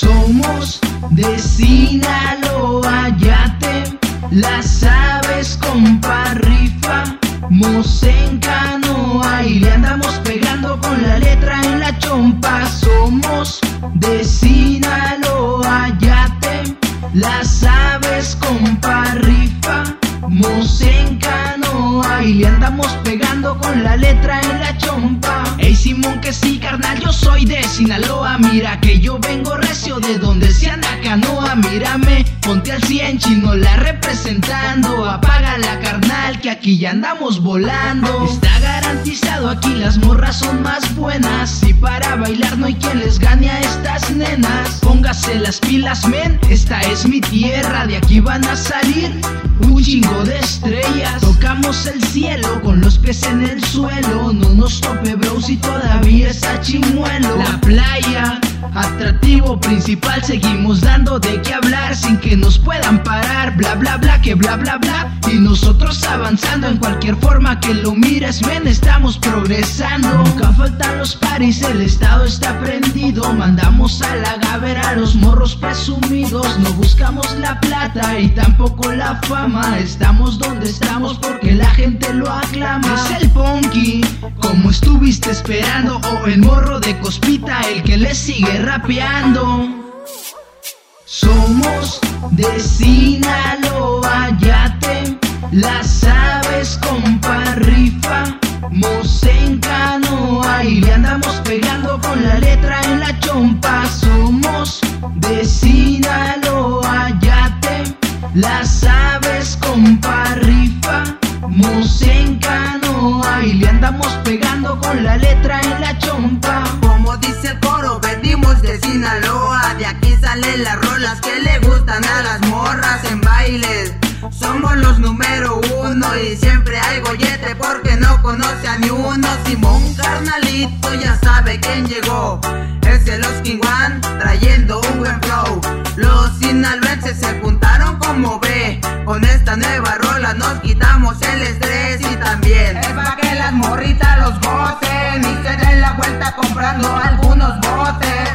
Somos de Sinaloa, ya te la sabes, compa rifa. Mos en canoa y le andamos pegando con la letra en la chompa. Somos de Sinaloa, ya te la sabes, compa rifa. Mos en y le andamos pegando con la letra en la chompa. Ey Simón que sí, carnal, yo soy de Sinaloa. Mira que yo vengo recio de donde se anda canoa. Mírame, ponte al 100 chino la representando. Apaga la carnal que aquí ya andamos volando. Está garantizado aquí las morras son más buenas. Y para bailar no hay quien les gane a estas nenas. Póngase las pilas, men, esta es mi tierra. De aquí van a salir un chingo de estrellas. Tocamos el cielo con los pies en el suelo. No nos tope, bro, si todavía está chimuelo. La playa, atractivo principal. Seguimos dando de qué hablar sin que nos puedan parar. Bla, bla, bla, que bla, bla, bla. Y nosotros avanzando en cualquier forma que lo mires, ven, estamos progresando. Nunca faltan los paris, el estado está prendido. Mandamos a la gavera a los morros presumidos. No buscamos la plata y tampoco la fama. Estamos donde estamos porque la gente lo aclama. Es el como estuviste esperando. O el morro de cospita, el que le sigue rapeando. Somos de Sinaloa, ya te la sabes, compa rifa. Mos en canoa y le andamos pegando con la letra en la chompa. Somos de Sinaloa, ya te la sabes, compa y le andamos pegando con la letra en la chompa. Como dice el coro, venimos de Sinaloa. De aquí salen las rolas que le gustan a las morras en bailes. Somos los número uno y siempre hay gollete porque no conoce a ni uno. Simón carnalito ya sabe quién llegó. Es el Oskin One trayendo un buen flow. Los sinaloenses se juntaron como ve. Con esta nueva rola nos quitamos el estrés y también es para que las morritas los gocen y se den la vuelta comprando algunos botes.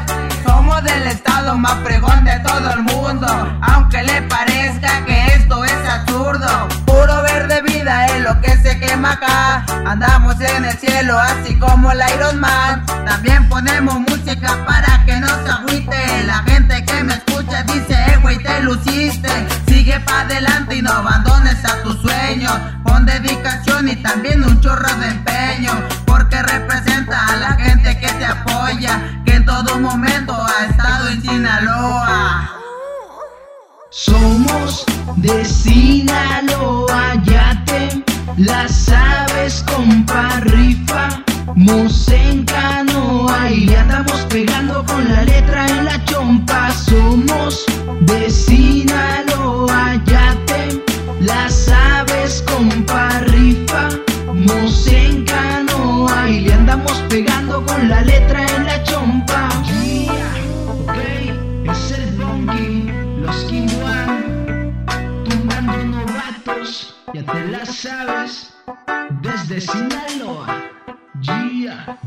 Somos del estado más fregón de todo el mundo, aunque le parezca que esto es absurdo. Puro verde vida es lo que se quema acá. Andamos en el cielo así como el Iron Man. También ponemos música para que no se agüite. La gente que me escucha dice, eh güey, te luciste. Sigue pa' adelante y no abandones a tus sueños. Pon dedicación y también un chorro de empeño. Porque representa a la gente que te apoya. Que en todo momento ha estado en Sinaloa. Somos de Sinaloa, ya te la sabes, compa rifa. En canoa y le andamos pegando con la letra en la chompa. Compa rifa. En canoa y le andamos pegando con la letra en la chompa. Yeah, ok, es el donkey, los One, tumbando novatos, ya te la sabes, desde Sinaloa. Yeah.